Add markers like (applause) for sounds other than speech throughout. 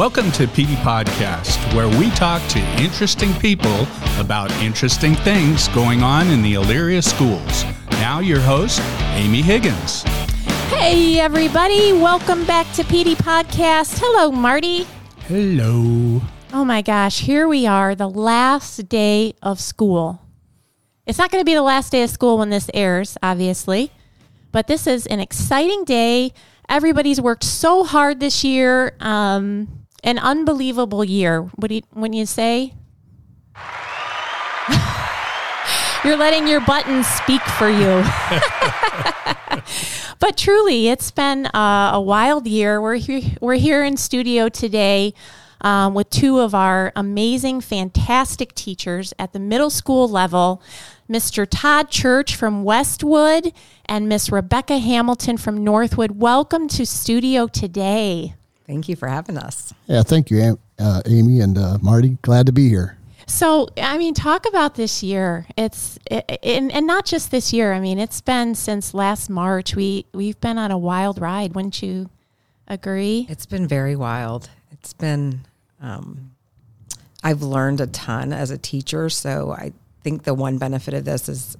Welcome to PD Podcast, where we talk to interesting people about interesting things going on in the Elyria schools. Now, your host, Amy Higgins. Hey, everybody. Welcome back to PD Podcast. Hello, Marty. Hello. Oh my gosh, here we are, the last day of school. It's not going to be the last day of school when this airs, obviously, but this is an exciting day. Everybody's worked so hard this year. Um, an unbelievable year. What do you, when you say? (laughs) You're letting your buttons speak for you. (laughs) but truly, it's been uh, a wild year. We're here, we're here in studio today um, with two of our amazing, fantastic teachers at the middle school level. Mr. Todd Church from Westwood and Miss Rebecca Hamilton from Northwood. Welcome to studio today. Thank you for having us. Yeah, thank you, uh, Amy and uh, Marty. Glad to be here. So, I mean, talk about this year. It's it, and, and not just this year. I mean, it's been since last March. We we've been on a wild ride. Wouldn't you agree? It's been very wild. It's been. Um, I've learned a ton as a teacher, so I think the one benefit of this is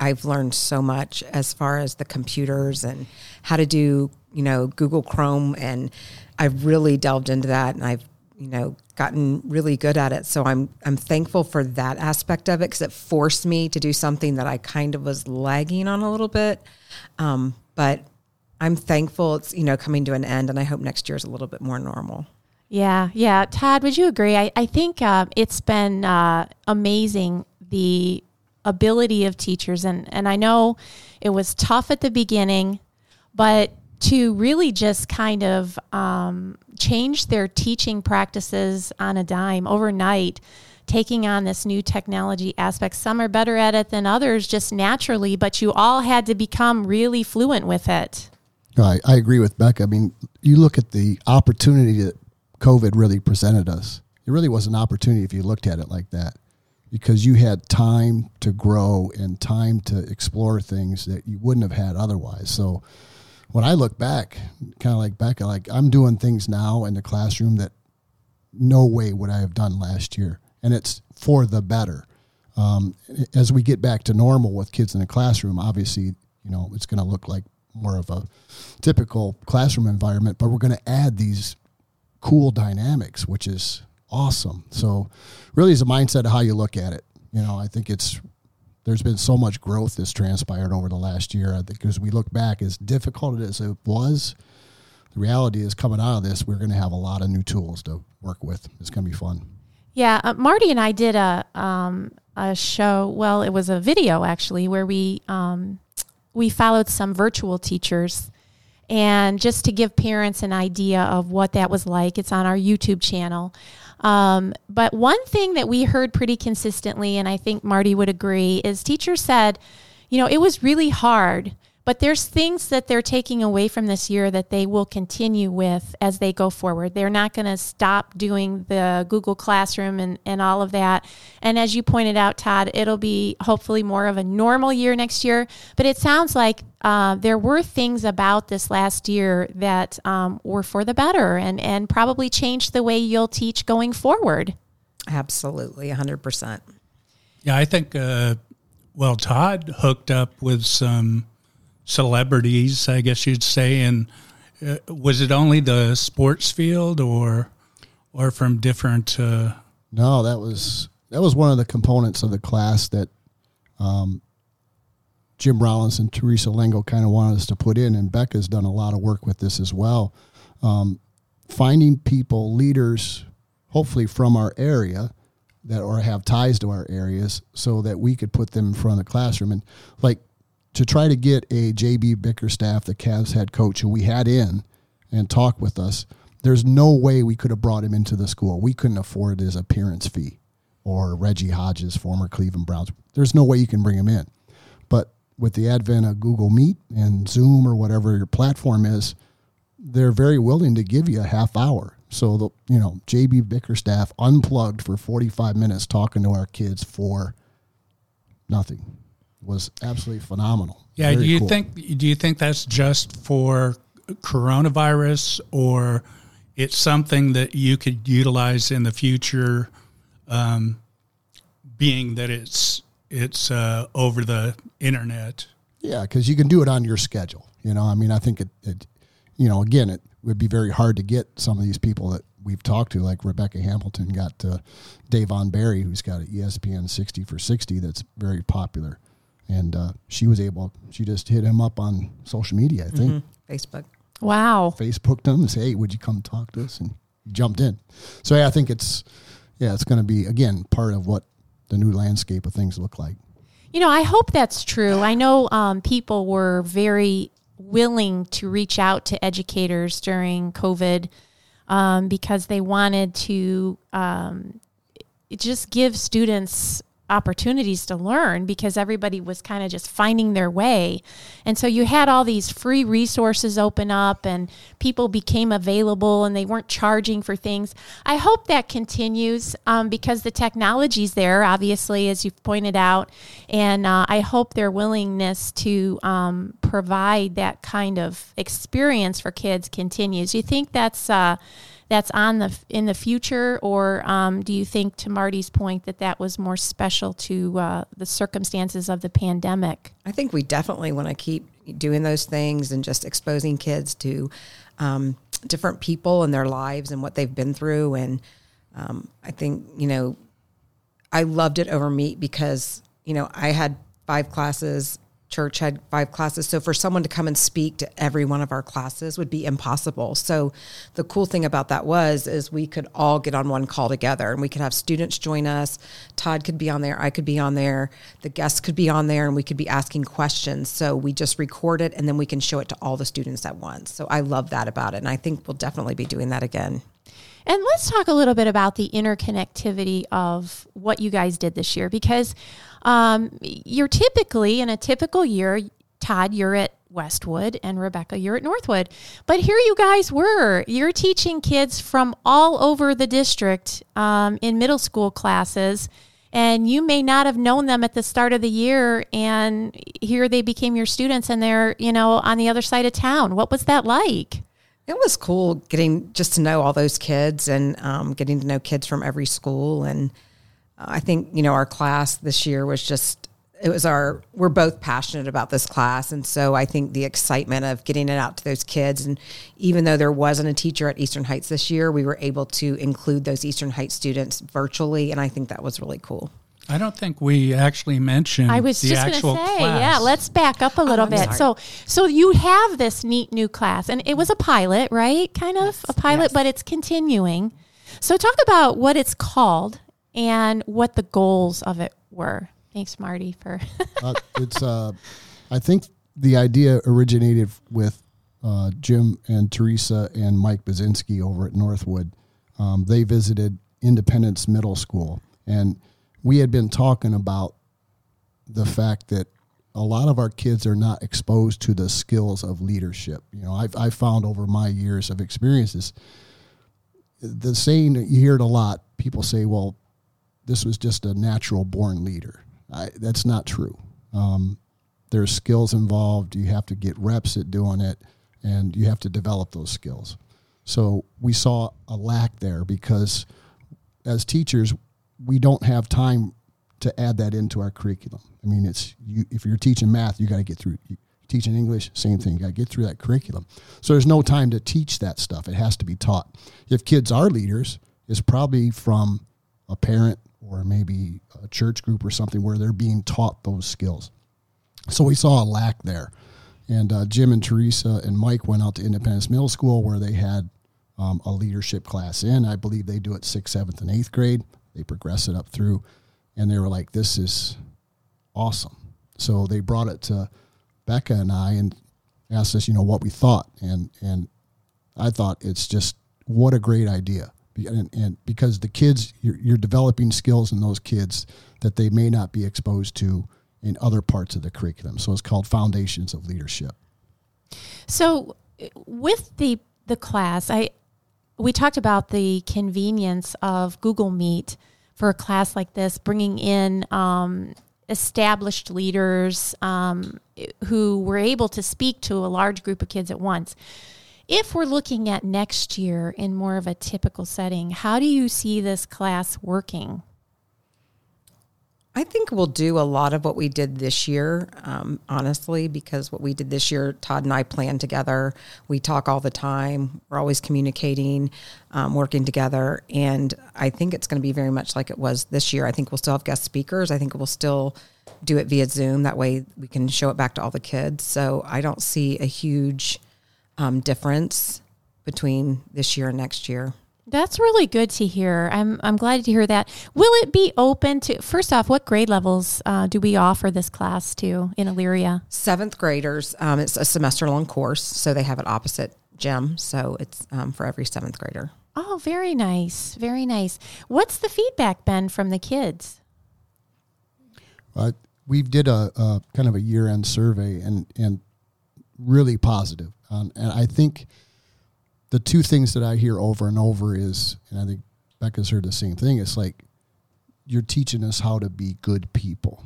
I've learned so much as far as the computers and how to do, you know, Google Chrome and I've really delved into that and I've, you know, gotten really good at it. So I'm I'm thankful for that aspect of it because it forced me to do something that I kind of was lagging on a little bit. Um, but I'm thankful it's you know coming to an end, and I hope next year is a little bit more normal. Yeah, yeah. Todd, would you agree? I, I think uh, it's been uh, amazing the ability of teachers, and and I know it was tough at the beginning, but to really just kind of um, change their teaching practices on a dime overnight taking on this new technology aspect. Some are better at it than others just naturally, but you all had to become really fluent with it. I, I agree with Becca. I mean, you look at the opportunity that COVID really presented us. It really was an opportunity if you looked at it like that because you had time to grow and time to explore things that you wouldn't have had otherwise. So, when I look back, kind of like Becca, like I'm doing things now in the classroom that no way would I have done last year, and it's for the better. Um, as we get back to normal with kids in the classroom, obviously, you know, it's going to look like more of a typical classroom environment, but we're going to add these cool dynamics, which is awesome. So, really, is a mindset of how you look at it. You know, I think it's there's been so much growth that's transpired over the last year. I think as we look back, as difficult as it was, the reality is coming out of this, we're going to have a lot of new tools to work with. It's going to be fun. Yeah, uh, Marty and I did a um, a show. Well, it was a video actually where we um, we followed some virtual teachers, and just to give parents an idea of what that was like, it's on our YouTube channel. Um, but one thing that we heard pretty consistently, and I think Marty would agree, is teachers said, you know, it was really hard, but there's things that they're taking away from this year that they will continue with as they go forward. They're not going to stop doing the Google Classroom and, and all of that. And as you pointed out, Todd, it'll be hopefully more of a normal year next year. But it sounds like uh, there were things about this last year that um, were for the better and, and probably changed the way you'll teach going forward. Absolutely, 100%. Yeah, I think, uh, well, Todd hooked up with some celebrities, I guess you'd say. And uh, was it only the sports field or or from different? Uh... No, that was that was one of the components of the class that um, Jim Rollins and Teresa Lengo kind of wanted us to put in, and Becca's done a lot of work with this as well. Um, finding people, leaders, hopefully from our area that or have ties to our areas, so that we could put them in front of the classroom. And like to try to get a JB Bickerstaff, the Cavs head coach, who we had in and talk with us, there's no way we could have brought him into the school. We couldn't afford his appearance fee or Reggie Hodges, former Cleveland Browns. There's no way you can bring him in. With the advent of Google Meet and Zoom or whatever your platform is, they're very willing to give you a half hour. So the you know JB Bickerstaff unplugged for 45 minutes talking to our kids for nothing was absolutely phenomenal. Yeah, Very do you cool. think do you think that's just for coronavirus or it's something that you could utilize in the future, um, being that it's it's uh, over the internet. Yeah, because you can do it on your schedule. You know, I mean, I think it, it, you know, again, it would be very hard to get some of these people that we've talked to, like Rebecca Hamilton got uh, Davon Berry, who's got an ESPN 60 for 60 that's very popular. And uh, she was able, she just hit him up on social media, I think. Mm-hmm. Facebook. Wow. Facebooked him and say, hey, would you come talk to us? And jumped in. So, yeah, I think it's, yeah, it's going to be, again, part of what the new landscape of things look like. You know, I hope that's true. I know um, people were very willing to reach out to educators during COVID um, because they wanted to um, just give students opportunities to learn because everybody was kind of just finding their way. And so you had all these free resources open up and people became available and they weren't charging for things. I hope that continues um, because the technology's there, obviously, as you've pointed out. And uh, I hope their willingness to um, provide that kind of experience for kids continues. You think that's. Uh, that's on the in the future, or um, do you think, to Marty's point, that that was more special to uh, the circumstances of the pandemic? I think we definitely want to keep doing those things and just exposing kids to um, different people and their lives and what they've been through. And um, I think you know, I loved it over meet because you know I had five classes Church had five classes. So for someone to come and speak to every one of our classes would be impossible. So the cool thing about that was is we could all get on one call together and we could have students join us. Todd could be on there, I could be on there, the guests could be on there and we could be asking questions. So we just record it and then we can show it to all the students at once. So I love that about it and I think we'll definitely be doing that again. And let's talk a little bit about the interconnectivity of what you guys did this year because um, you're typically in a typical year, Todd, you're at Westwood and Rebecca, you're at Northwood. But here you guys were. You're teaching kids from all over the district um, in middle school classes. And you may not have known them at the start of the year. And here they became your students and they're, you know, on the other side of town. What was that like? It was cool getting just to know all those kids and um, getting to know kids from every school and I think, you know, our class this year was just, it was our, we're both passionate about this class. And so I think the excitement of getting it out to those kids. And even though there wasn't a teacher at Eastern Heights this year, we were able to include those Eastern Heights students virtually. And I think that was really cool. I don't think we actually mentioned. I was the just going actual to say, class. yeah. Let's back up a little I'm bit. sorry. So, so you have this neat new class, and it was a pilot, right? Kind of a pilot, yes. but it's continuing. So, talk about what it's called and what the goals of it were. Thanks, Marty, for. (laughs) uh, it's uh, I think the idea originated with uh, Jim and Teresa and Mike Bazinski over at Northwood. Um, they visited Independence Middle School, and we had been talking about the fact that a lot of our kids are not exposed to the skills of leadership. You know, I've, I've found over my years of experiences, the saying that you hear it a lot. People say, "Well, this was just a natural born leader." I, that's not true. Um, there's skills involved. You have to get reps at doing it, and you have to develop those skills. So we saw a lack there because as teachers, we don't have time to add that into our curriculum. I mean, it's you, if you're teaching math, you got to get through. You, teaching English, same thing. You got to get through that curriculum. So there's no time to teach that stuff. It has to be taught. If kids are leaders, it's probably from a parent or maybe a church group or something where they're being taught those skills. So we saw a lack there. And uh, Jim and Teresa and Mike went out to Independence Middle School where they had um, a leadership class in. I believe they do it sixth, seventh, and eighth grade. They progress it up through. And they were like, this is awesome. So they brought it to Becca and I and asked us, you know, what we thought. And, and I thought it's just what a great idea. And, and because the kids, you're, you're developing skills in those kids that they may not be exposed to in other parts of the curriculum. So it's called Foundations of Leadership. So, eh, with the the class, I we talked about the convenience of Google Meet for a class like this, bringing in um, established leaders um, who were able to speak to a large group of kids at once. if we're looking at next year in more of a typical setting, how do you see this class working? I think we'll do a lot of what we did this year, um, honestly, because what we did this year, Todd and I planned together. We talk all the time. We're always communicating, um, working together. And I think it's going to be very much like it was this year. I think we'll still have guest speakers. I think we'll still do it via Zoom. That way we can show it back to all the kids. So I don't see a huge um, difference between this year and next year. That's really good to hear. I'm I'm glad to hear that. Will it be open to first off? What grade levels uh, do we offer this class to in Elyria? Seventh graders. Um, it's a semester long course, so they have it opposite gym. So it's um, for every seventh grader. Oh, very nice, very nice. What's the feedback been from the kids? Uh, we did a, a, kind of a year end survey and and really positive. Um, and I think the two things that I hear over and over is, and I think Becca's heard the same thing. It's like you're teaching us how to be good people,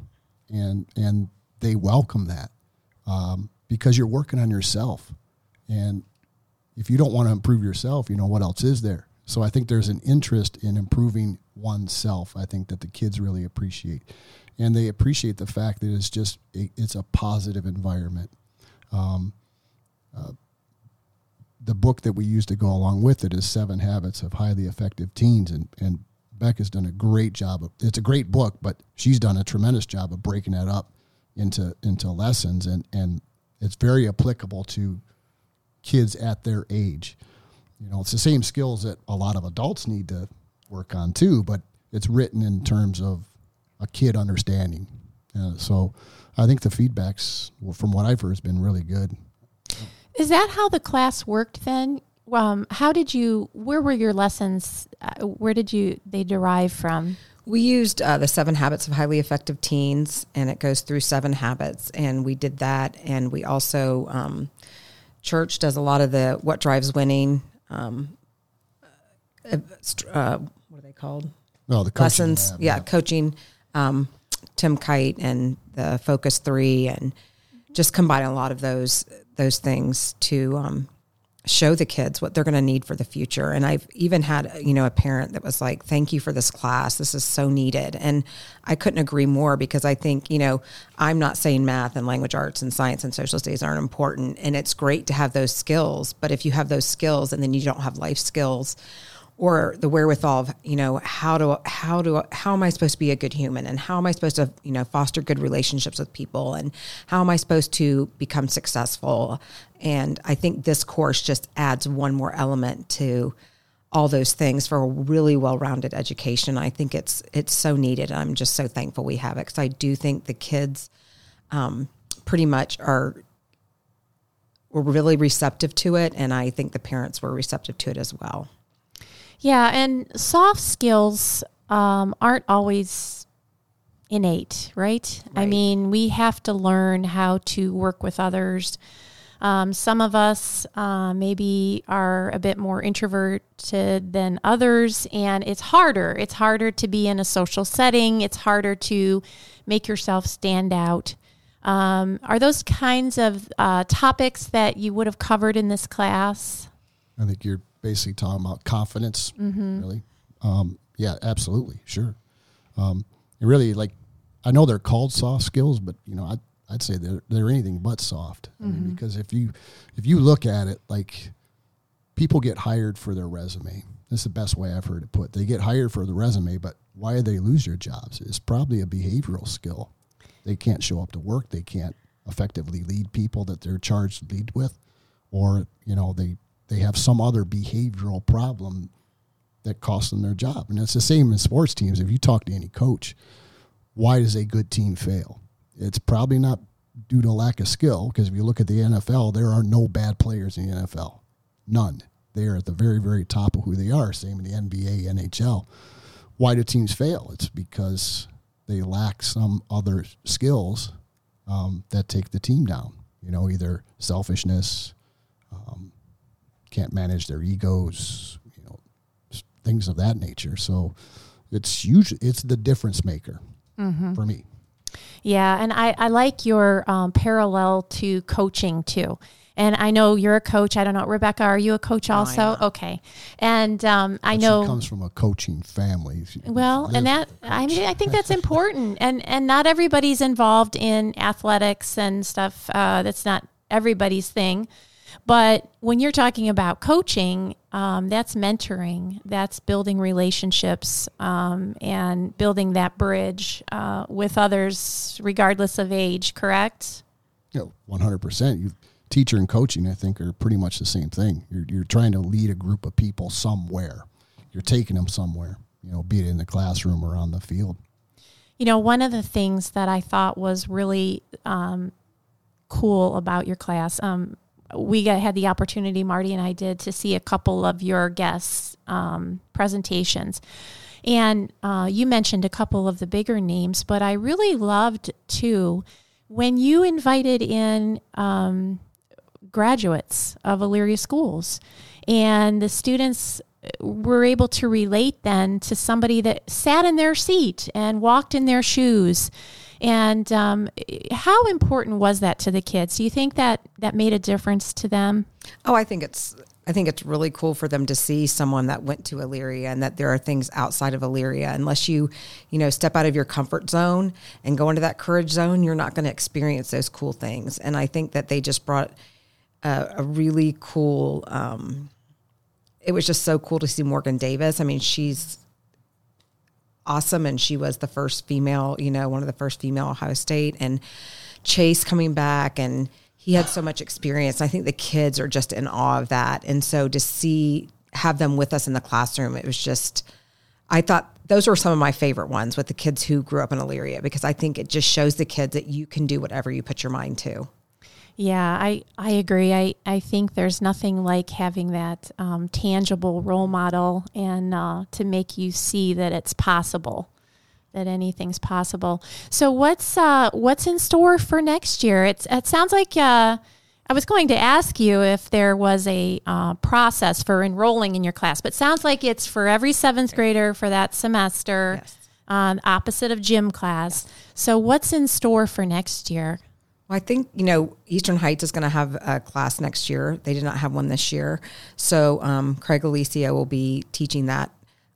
and and they welcome that um, because you're working on yourself, and if you don't want to improve yourself, you know what else is there. So I think there's an interest in improving oneself. I think that the kids really appreciate, and they appreciate the fact that it's just a, it's a positive environment. Um, uh, the book that we use to go along with it is Seven Habits of Highly Effective Teens, and and Beck has done a great job of. It's a great book, but she's done a tremendous job of breaking that up into into lessons, and and it's very applicable to kids at their age. You know, it's the same skills that a lot of adults need to work on too, but it's written in terms of a kid understanding. Uh, so, I think the feedbacks, from what I've heard, has been really good. Is that how the class worked then? Um, how did you? Where were your lessons? Uh, where did you they derive from? We used uh, the Seven Habits of Highly Effective Teens, and it goes through seven habits, and we did that, and we also um, Church does a lot of the what drives winning. Um, uh, uh what are they called? Oh, the lessons. Lab, yeah, yeah, coaching. Um, Tim Kight and the Focus Three, and just combining a lot of those those things to um, show the kids what they're going to need for the future. And I've even had, you know, a parent that was like, thank you for this class. This is so needed. And I couldn't agree more because I think, you know, I'm not saying math and language arts and science and social studies aren't important. And it's great to have those skills. But if you have those skills and then you don't have life skills, or the wherewithal of you know how do how do how am I supposed to be a good human? And how am I supposed to you know foster good relationships with people? And how am I supposed to become successful? And I think this course just adds one more element to all those things for a really well-rounded education. I think it's it's so needed. I'm just so thankful we have it because I do think the kids um, pretty much are were really receptive to it and I think the parents were receptive to it as well. Yeah, and soft skills um, aren't always innate, right? right? I mean, we have to learn how to work with others. Um, some of us uh, maybe are a bit more introverted than others, and it's harder. It's harder to be in a social setting, it's harder to make yourself stand out. Um, are those kinds of uh, topics that you would have covered in this class? I think you're basically talking about confidence. Mm-hmm. Really, um, yeah, absolutely, sure. Um, and really, like I know they're called soft skills, but you know, I, I'd say they're they're anything but soft. Mm-hmm. I mean, mm-hmm. because if you if you look at it, like people get hired for their resume. That's the best way I've heard it put. They get hired for the resume, but why do they lose their jobs? It's probably a behavioral skill. They can't show up to work. They can't effectively lead people that they're charged to lead with, or you know they they have some other behavioral problem that costs them their job. And it's the same in sports teams. If you talk to any coach, why does a good team fail? It's probably not due to lack of skill, because if you look at the NFL, there are no bad players in the NFL. None. They are at the very, very top of who they are. Same in the NBA, NHL. Why do teams fail? It's because they lack some other skills um, that take the team down. You know, either selfishness, um, can't manage their egos, you know, things of that nature. So it's usually it's the difference maker mm-hmm. for me. Yeah, and I, I like your um, parallel to coaching too. And I know you're a coach. I don't know, Rebecca, are you a coach also? am not. Okay. And um, I She know comes from a coaching family. Well, and that I mean, I think that's (laughs) important, and and not everybody's involved in athletics and stuff. Uh, that's not everybody's thing, but when you're talking about coaching, um, that's mentoring, that's building relationships, um, and building that bridge uh, with others, regardless of age. Correct? know, 100%. You teacher and coaching, I think, are pretty much the same thing. You're, you're trying to lead a group of people somewhere. You're taking them somewhere, you know, be it in the classroom or on the field. You know, one of the things that I thought was really um, cool about your class, um, we got, had the opportunity, Marty and I did, to see a couple of your guests' um, presentations. And uh, you mentioned a couple of the bigger names, but I really loved too when you invited in um, graduates of Elyria schools, and the students were able to relate then to somebody that sat in their seat and walked in their shoes. And um, how important was that to the kids? Do you think that that made a difference to them? Oh, I think it's I think it's really cool for them to see someone that went to Elyria and that there are things outside of Elyria. Unless you, you know, step out of your comfort zone and go into that courage zone, you're not going to experience those cool things. And I think that they just brought a, a really cool. Um, it was just so cool to see Morgan Davis. I mean, she's awesome, and she was the first female, you know, one of the first female Ohio State, and Chase coming back and he had so much experience. I think the kids are just in awe of that. And so to see, have them with us in the classroom, it was just, I thought those were some of my favorite ones with the kids who grew up in Elyria because I think it just shows the kids that you can do whatever you put your mind to. Yeah, I, I agree. I, I think there's nothing like having that um, tangible role model and uh, to make you see that it's possible, that anything's possible. So what's uh, what's in store for next year? It's it sounds like uh, I was going to ask you if there was a uh, process for enrolling in your class, but sounds like it's for every seventh grader for that semester, Yes. um, opposite of gym class. So what's in store for next year? Well, I think, you know, Eastern Heights is going to have a class next year. They did not have one this year. So um, Craig Alicia will be teaching that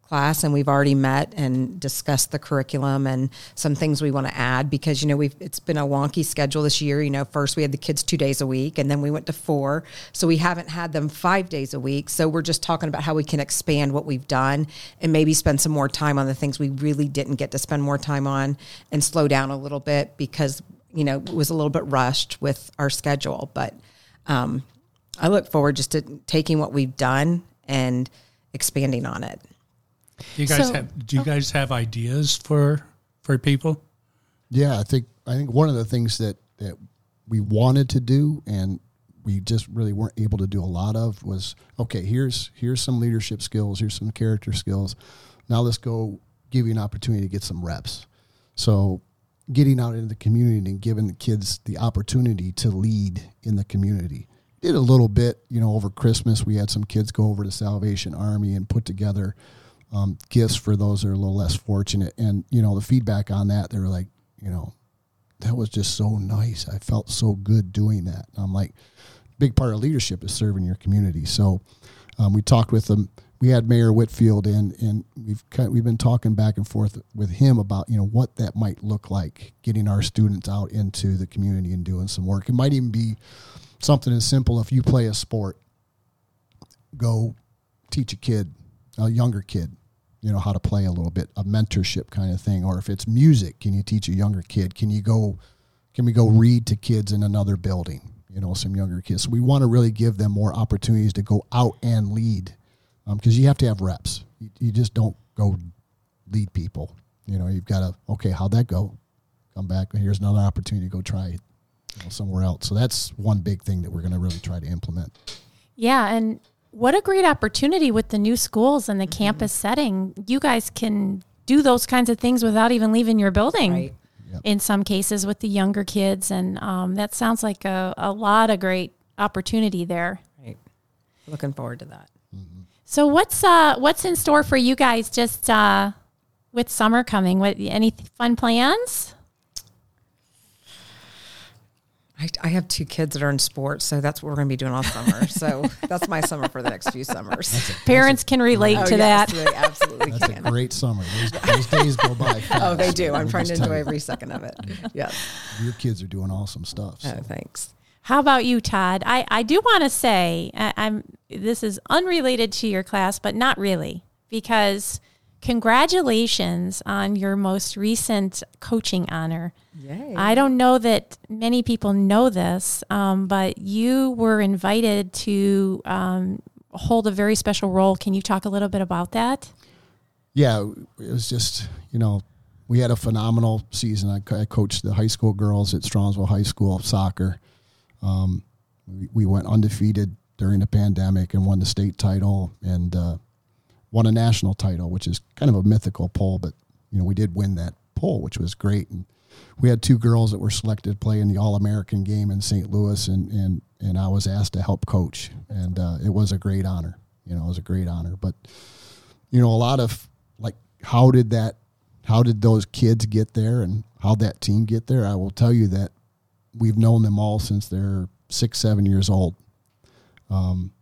class and we've already met and discussed the curriculum and some things we want to add because you know we've it's been a wonky schedule this year you know first we had the kids 2 days a week and then we went to 4 so we haven't had them 5 days a week so we're just talking about how we can expand what we've done and maybe spend some more time on the things we really didn't get to spend more time on and slow down a little bit because you know it was a little bit rushed with our schedule but um, I look forward just to taking what we've done and expanding on it Do you guys So- have do you guys have ideas for for people? Yeah, I think I think one of the things that that we wanted to do and we just really weren't able to do a lot of was okay, here's here's some leadership skills, here's some character skills. Now let's go give you an opportunity to get some reps. So getting out into the community and giving the kids the opportunity to lead in the community. Did a little bit, you know, over Christmas. We had some kids go over to Salvation Army and put together um, gifts for those that are a little less fortunate. And, you know, the feedback on that, they were like, you know, that was just so nice. I felt so good doing that. And I'm like, big part of leadership is serving your community. So um, we talked with them. We had Mayor Whitfield in, and we've kind we've been talking back and forth with him about you know what that might look like, getting our students out into the community and doing some work. It might even be something as simple if you play a sport, go teach a kid, a younger kid, you know how to play a little bit, a mentorship kind of thing. Or if it's music, can you teach a younger kid? Can you go? Can we go read to kids in another building? You know, some younger kids. So we want to really give them more opportunities to go out and lead, Um, because you have to have reps. You, you just don't go lead people. You know, you've got to okay, how'd that go? Come back. Here's another opportunity to go try it you know, somewhere else. So that's one big thing that we're going to really try to implement. Yeah, and what a great opportunity with the new schools and the mm-hmm. campus setting. You guys can do those kinds of things without even leaving your building. Right. Yep. In some cases, with the younger kids, and um, that sounds like a, a lot of great opportunity there. Right. Looking forward to that. Mm-hmm. So, what's uh, what's in store for you guys? Just uh, with summer coming, what any fun plans? I, I have two kids that are in sports, so that's what we're going to be doing all summer. so (laughs) that's my summer for the next few summers. Parents can relate Oh, to yes, that. they absolutely That's a great summer. Those, those days go by. (laughs) Fast. Oh, they do. I'm trying to enjoy every second of it. Yes. Your kids are doing awesome stuff. so. Oh, thanks. How about you, Todd? I, I do want to say I, I'm this is unrelated to your class, but not really, because congratulations on your most recent coaching honor. Yay. I don't know that many people know this, um, but you were invited to um, hold a very special role. Can you talk a little bit about that? yeah, it was just you know we had a phenomenal season. I, I coached the high school girls at Strongsville High School soccer. Um, we, we went undefeated during the pandemic and won the state title and uh, won a national title, which is kind of a mythical poll, but you know we did win that poll, which was great. And we had two girls that were selected to play in the All American game in St. Louis, and and and I was asked to help coach, and uh, it was a great honor. You know, it was a great honor, but you know, a lot of like, how did that, how did those kids get there and how that team get there? I will tell you that we've known them all since they're six, seven years old. Um,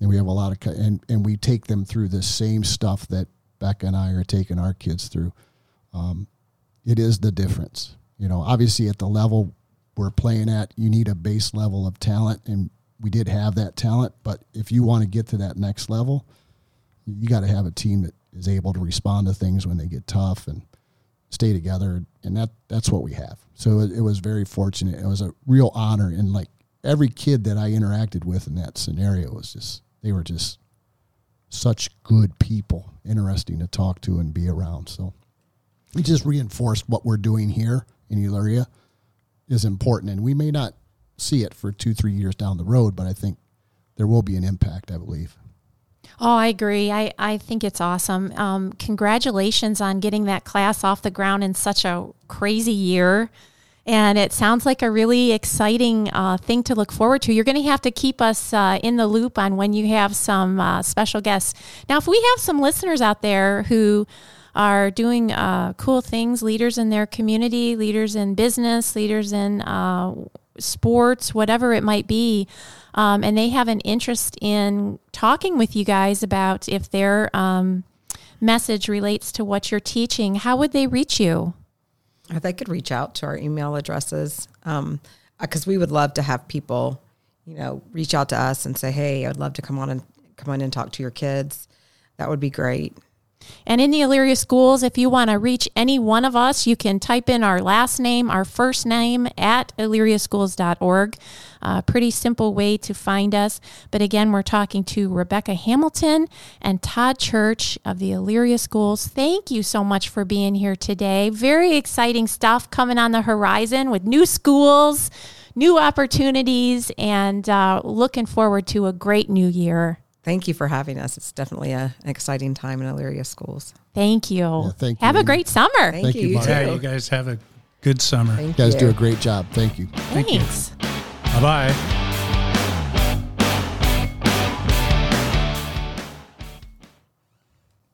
and we have a lot of, and, and we take them through the same stuff that Becca and I are taking our kids through. Um, it is the difference. You know, obviously at the level we're playing at, you need a base level of talent, and we did have that talent. But if you want to get to that next level, you got to have a team that is able to respond to things when they get tough and stay together and that that's what we have. So it, it was very fortunate. It was a real honor and like every kid that i interacted with in that scenario was just they were just such good people interesting to talk to and be around. So it just reinforced what we're doing here in Elyria is important and we may not see it for two three years down the road but i think there will be an impact i believe Oh, I agree. I, I think it's awesome. Um, congratulations on getting that class off the ground in such a crazy year. And it sounds like a really exciting uh, thing to look forward to. You're going to have to keep us uh, in the loop on when you have some uh, special guests. Now, if we have some listeners out there who are doing uh, cool things, leaders in their community, leaders in business, leaders in uh, sports, whatever it might be, um, and they have an interest in talking with you guys about if their um, message relates to what you're teaching, how would they reach you? Or they could reach out to our email addresses because we would love to have people, you know, reach out to us and say, "Hey, I'd love to come on and come on and talk to your kids." That would be great. And in the Elyria schools, if you want to reach any one of us, you can type in our last name, our first name at elyriaschools.org. Uh, pretty simple way to find us. But again, we're talking to Rebecca Hamilton and Todd Church of the Elyria schools. Thank you so much for being here today. Very exciting stuff coming on the horizon with new schools, new opportunities, and uh, looking forward to a great new year. Thank you for having us. It's definitely a, an exciting time in Elyria schools. Thank you. thank Have you. a great summer. Thank, Thank you. you, You too. Yeah, you guys have a good summer. Thank you guys you. do a great job thank you Thanks. Bye bye.